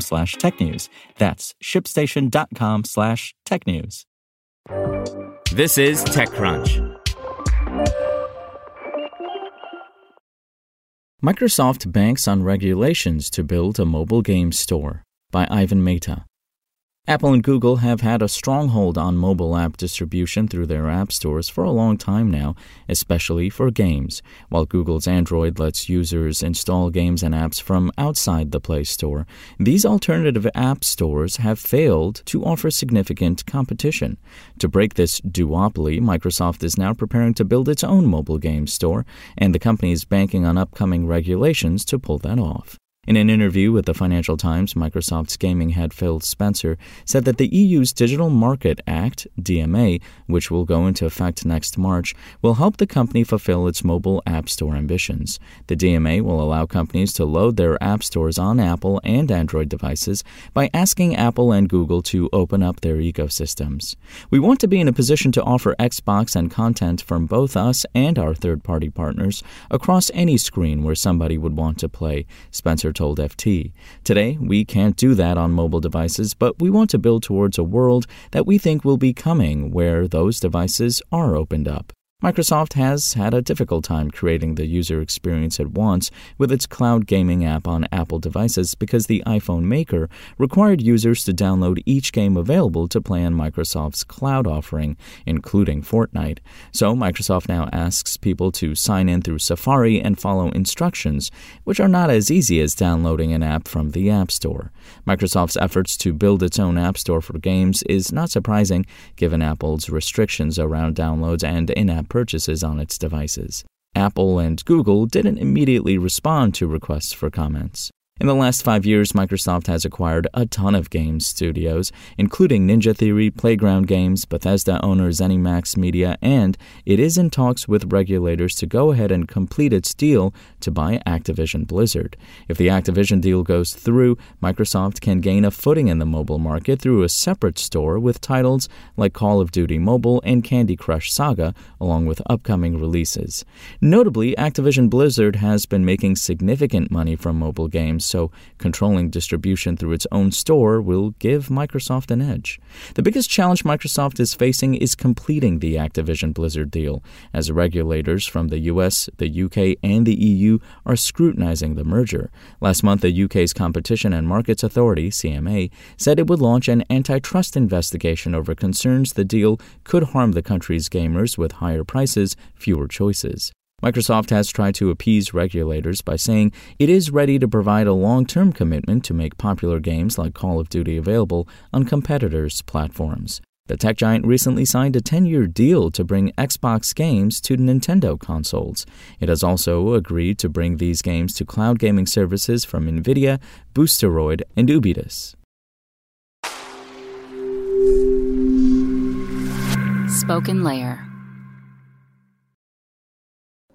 slash technews. That's shipstation.com slash technews. This is TechCrunch. Microsoft banks on regulations to build a mobile game store by Ivan Mehta. Apple and Google have had a stronghold on mobile app distribution through their app stores for a long time now, especially for games. While Google's Android lets users install games and apps from outside the Play Store, these alternative app stores have failed to offer significant competition. To break this duopoly, Microsoft is now preparing to build its own mobile game store, and the company is banking on upcoming regulations to pull that off. In an interview with the Financial Times, Microsoft's gaming head Phil Spencer said that the EU's Digital Market Act, DMA, which will go into effect next March, will help the company fulfill its mobile app store ambitions. The DMA will allow companies to load their app stores on Apple and Android devices by asking Apple and Google to open up their ecosystems. We want to be in a position to offer Xbox and content from both us and our third party partners across any screen where somebody would want to play, Spencer told FT. Today, we can't do that on mobile devices, but we want to build towards a world that we think will be coming where those devices are opened up. Microsoft has had a difficult time creating the user experience it wants with its cloud gaming app on Apple devices because the iPhone maker required users to download each game available to play on Microsoft's cloud offering, including Fortnite. So Microsoft now asks people to sign in through Safari and follow instructions, which are not as easy as downloading an app from the App Store. Microsoft's efforts to build its own App Store for games is not surprising given Apple's restrictions around downloads and in app purchases on its devices. Apple and Google didn't immediately respond to requests for comments. In the last five years, Microsoft has acquired a ton of game studios, including Ninja Theory, Playground Games, Bethesda owner ZeniMax Media, and it is in talks with regulators to go ahead and complete its deal to buy Activision Blizzard. If the Activision deal goes through, Microsoft can gain a footing in the mobile market through a separate store with titles like Call of Duty Mobile and Candy Crush Saga, along with upcoming releases. Notably, Activision Blizzard has been making significant money from mobile games so controlling distribution through its own store will give Microsoft an edge. The biggest challenge Microsoft is facing is completing the Activision Blizzard deal, as regulators from the US, the UK, and the EU are scrutinizing the merger. Last month, the UK's Competition and Markets Authority, CMA, said it would launch an antitrust investigation over concerns the deal could harm the country's gamers with higher prices, fewer choices. Microsoft has tried to appease regulators by saying it is ready to provide a long term commitment to make popular games like Call of Duty available on competitors' platforms. The tech giant recently signed a 10 year deal to bring Xbox games to Nintendo consoles. It has also agreed to bring these games to cloud gaming services from Nvidia, Boosteroid, and Ubitus. Spoken Layer.